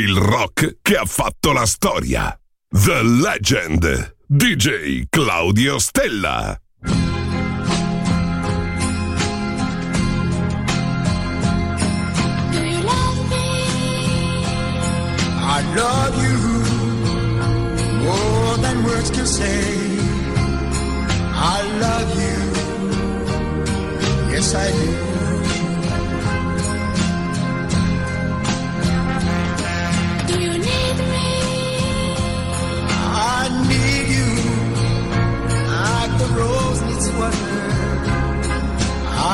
il rock che ha fatto la storia. The Legend. DJ Claudio Stella. I love you more than words can say. I love you, yes I do. the rose needs water.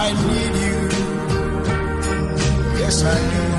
I need you. Yes, I do.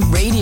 Radio,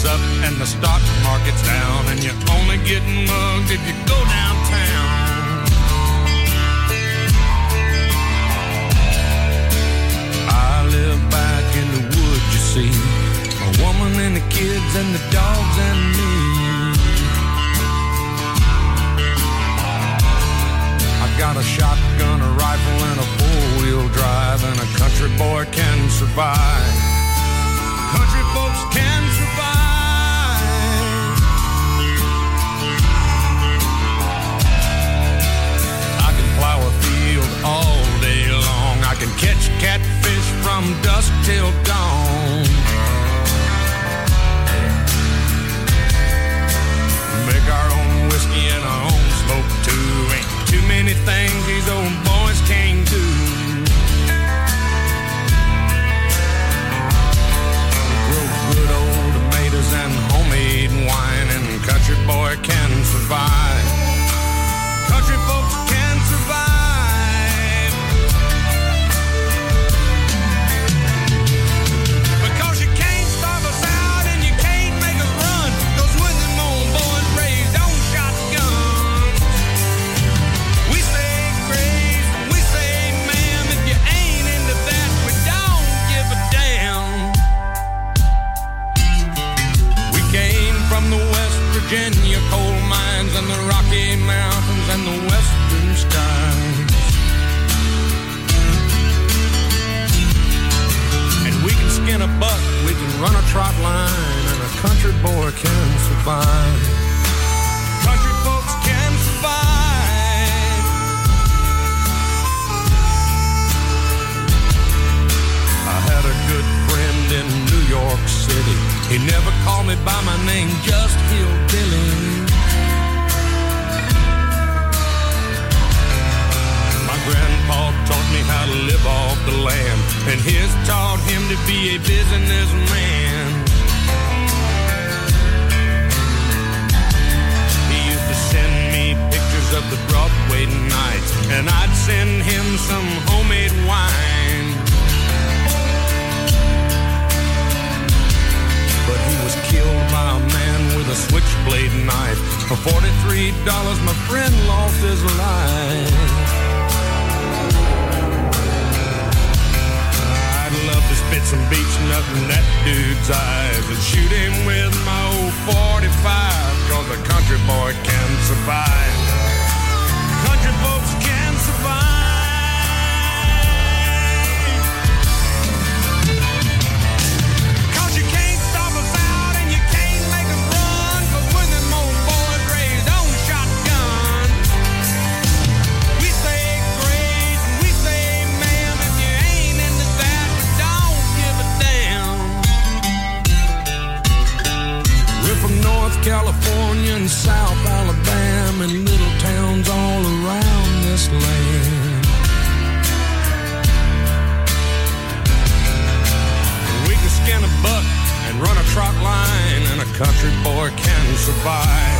market's up and the stock market's down, and you're only getting mugged if you go downtown. I live back in the woods, you see, a woman and the kids and the dogs and me. I got a shotgun, a rifle, and a four-wheel drive, and a country boy can survive. Country folks can can catch catfish from dusk till dawn. Make our own whiskey and our own smoke too. Ain't too many things these old boys can't do. Grow good old tomatoes and homemade wine, and country boy can survive. Trot line, and a country boy can survive. Country folks can survive. I had a good friend in New York City. He never called me by my name, just Hillbilly. Grandpa taught me how to live off the land, and his taught him to be a businessman. He used to send me pictures of the Broadway nights, and I'd send him some homemade wine. But he was killed by a man with a switchblade knife. For $43, my friend lost his life. Spit some beach nut that dude's eyes and shoot him with my old 45, cause a country boy can survive. Country folks California and South Alabama and little towns all around this land. We can skin a buck and run a trot line, and a country boy can survive.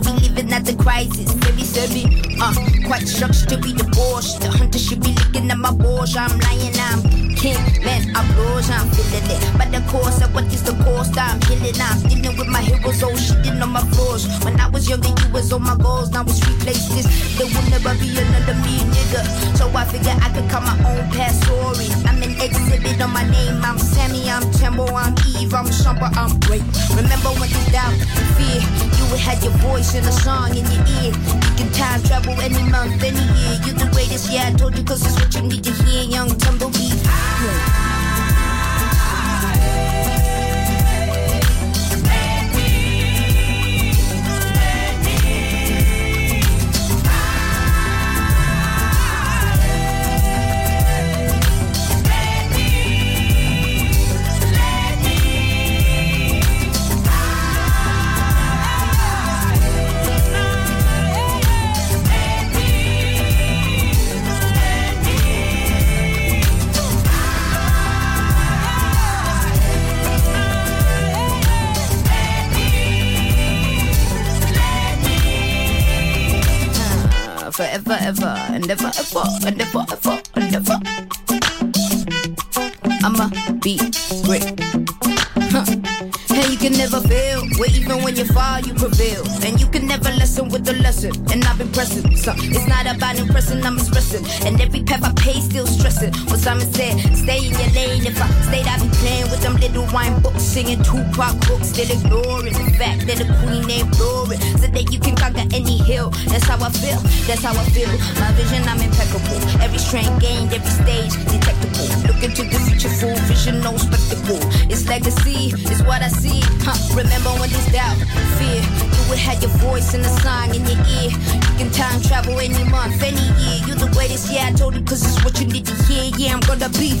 The story, living at the crisis. Said me, uh, quite shocked to be divorced. The hunter should be looking at my balls. I'm lying, I'm king. Man, I'm rose, I'm feeling it. But the course of what is the cost? I'm killing, I'm dealing with my heroes. Oh, shitting on my floors. When I was younger, you was on my goals. Now it's replaced this. There will never be another me, nigga. So I figure I could cut my own past story. I'm an exhibit on my name. I'm Sammy, I'm Tembo, I'm Eve, I'm Shumper, I'm great. Remember when you doubt, fear, you have your voice in a song in your ear. You can time travel any month, any year. You're the greatest, yeah, I told you, cause it's what you need to hear. Young Tumbleweed. Uh, ever, and ever, ever, and ever, ever, and ever. I'ma be great. Can never fail. Where even when you fall, you prevail. And you can never lessen with the lesson. And I've been pressing. So it's not about impressing, I'm expressing. And every path I pay, still stressing. What Simon said, stay in your lane. If I stayed, I'd be playing with them little wine books, singing Tupac books, still ignoring the fact that the queen ain't boring. So that you can conquer any hill. That's how I feel. That's how I feel. My vision, I'm impeccable. Every strain gained, every stage detectable. Look into the future, full vision, no spectacle. It's legacy, it's what I see. Huh. Remember when there's doubt, fear. You would have your voice in the song in your ear. You can time travel any month, any year. You're the greatest, yeah, I told you, cause it's what you need to hear. Yeah, I'm gonna be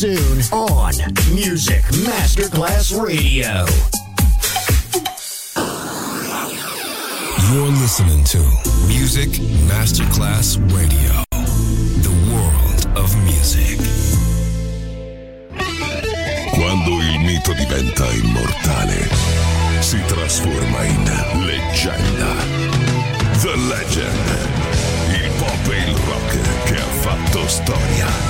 soon on Music Masterclass Radio. You're listening to Music Masterclass Radio, the world of music. Quando il mito diventa immortale, si trasforma in leggenda. The Legend. Il pop e il rock che ha fatto storia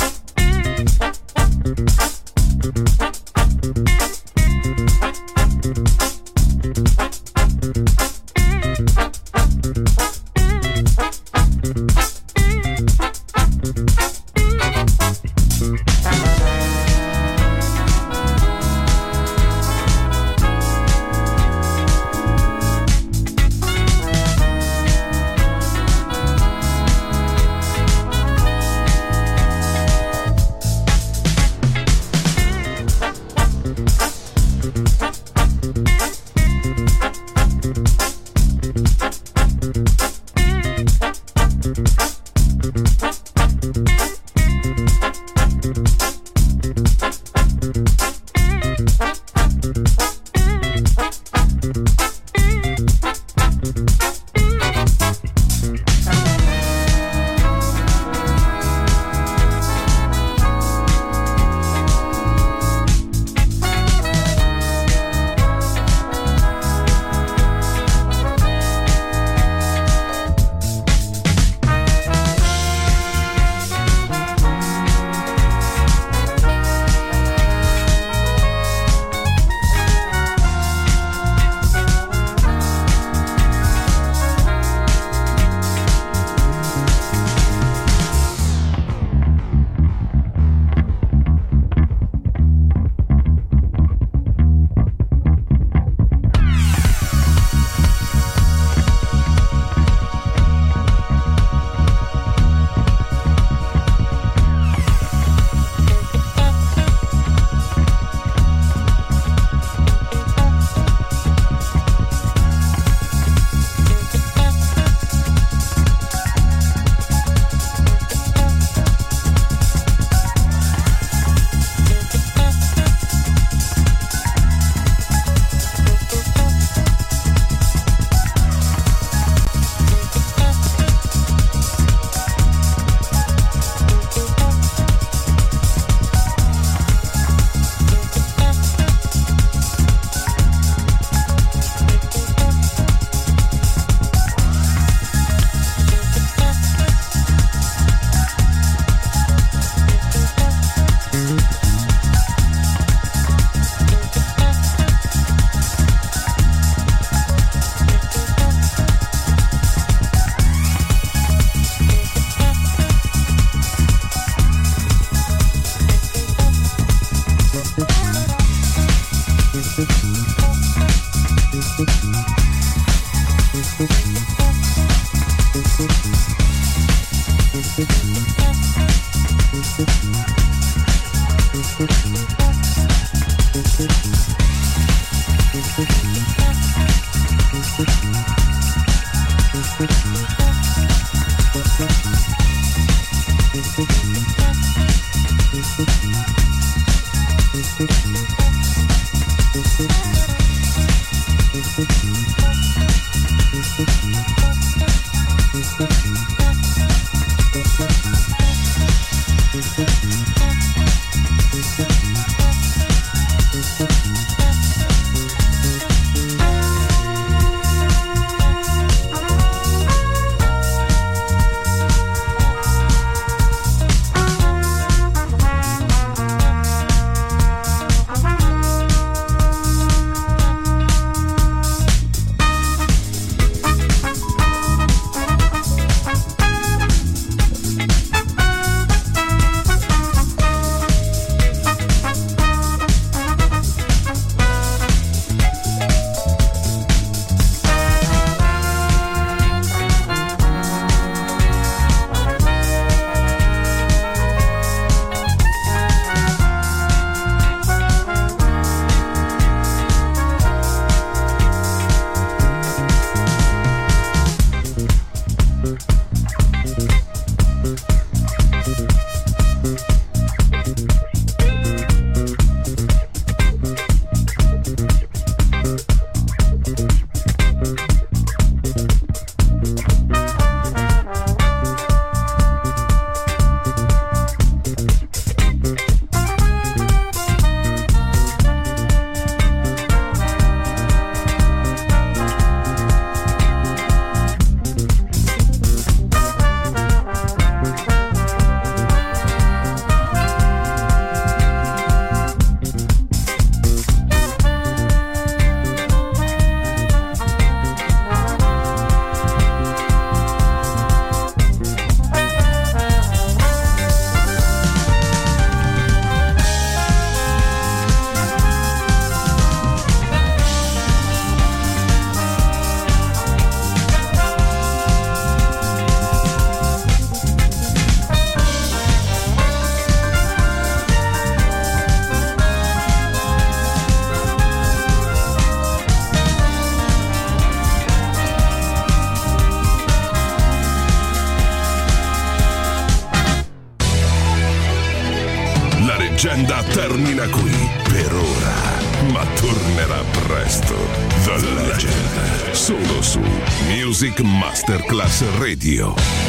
The Legend, solo su Music Masterclass Radio.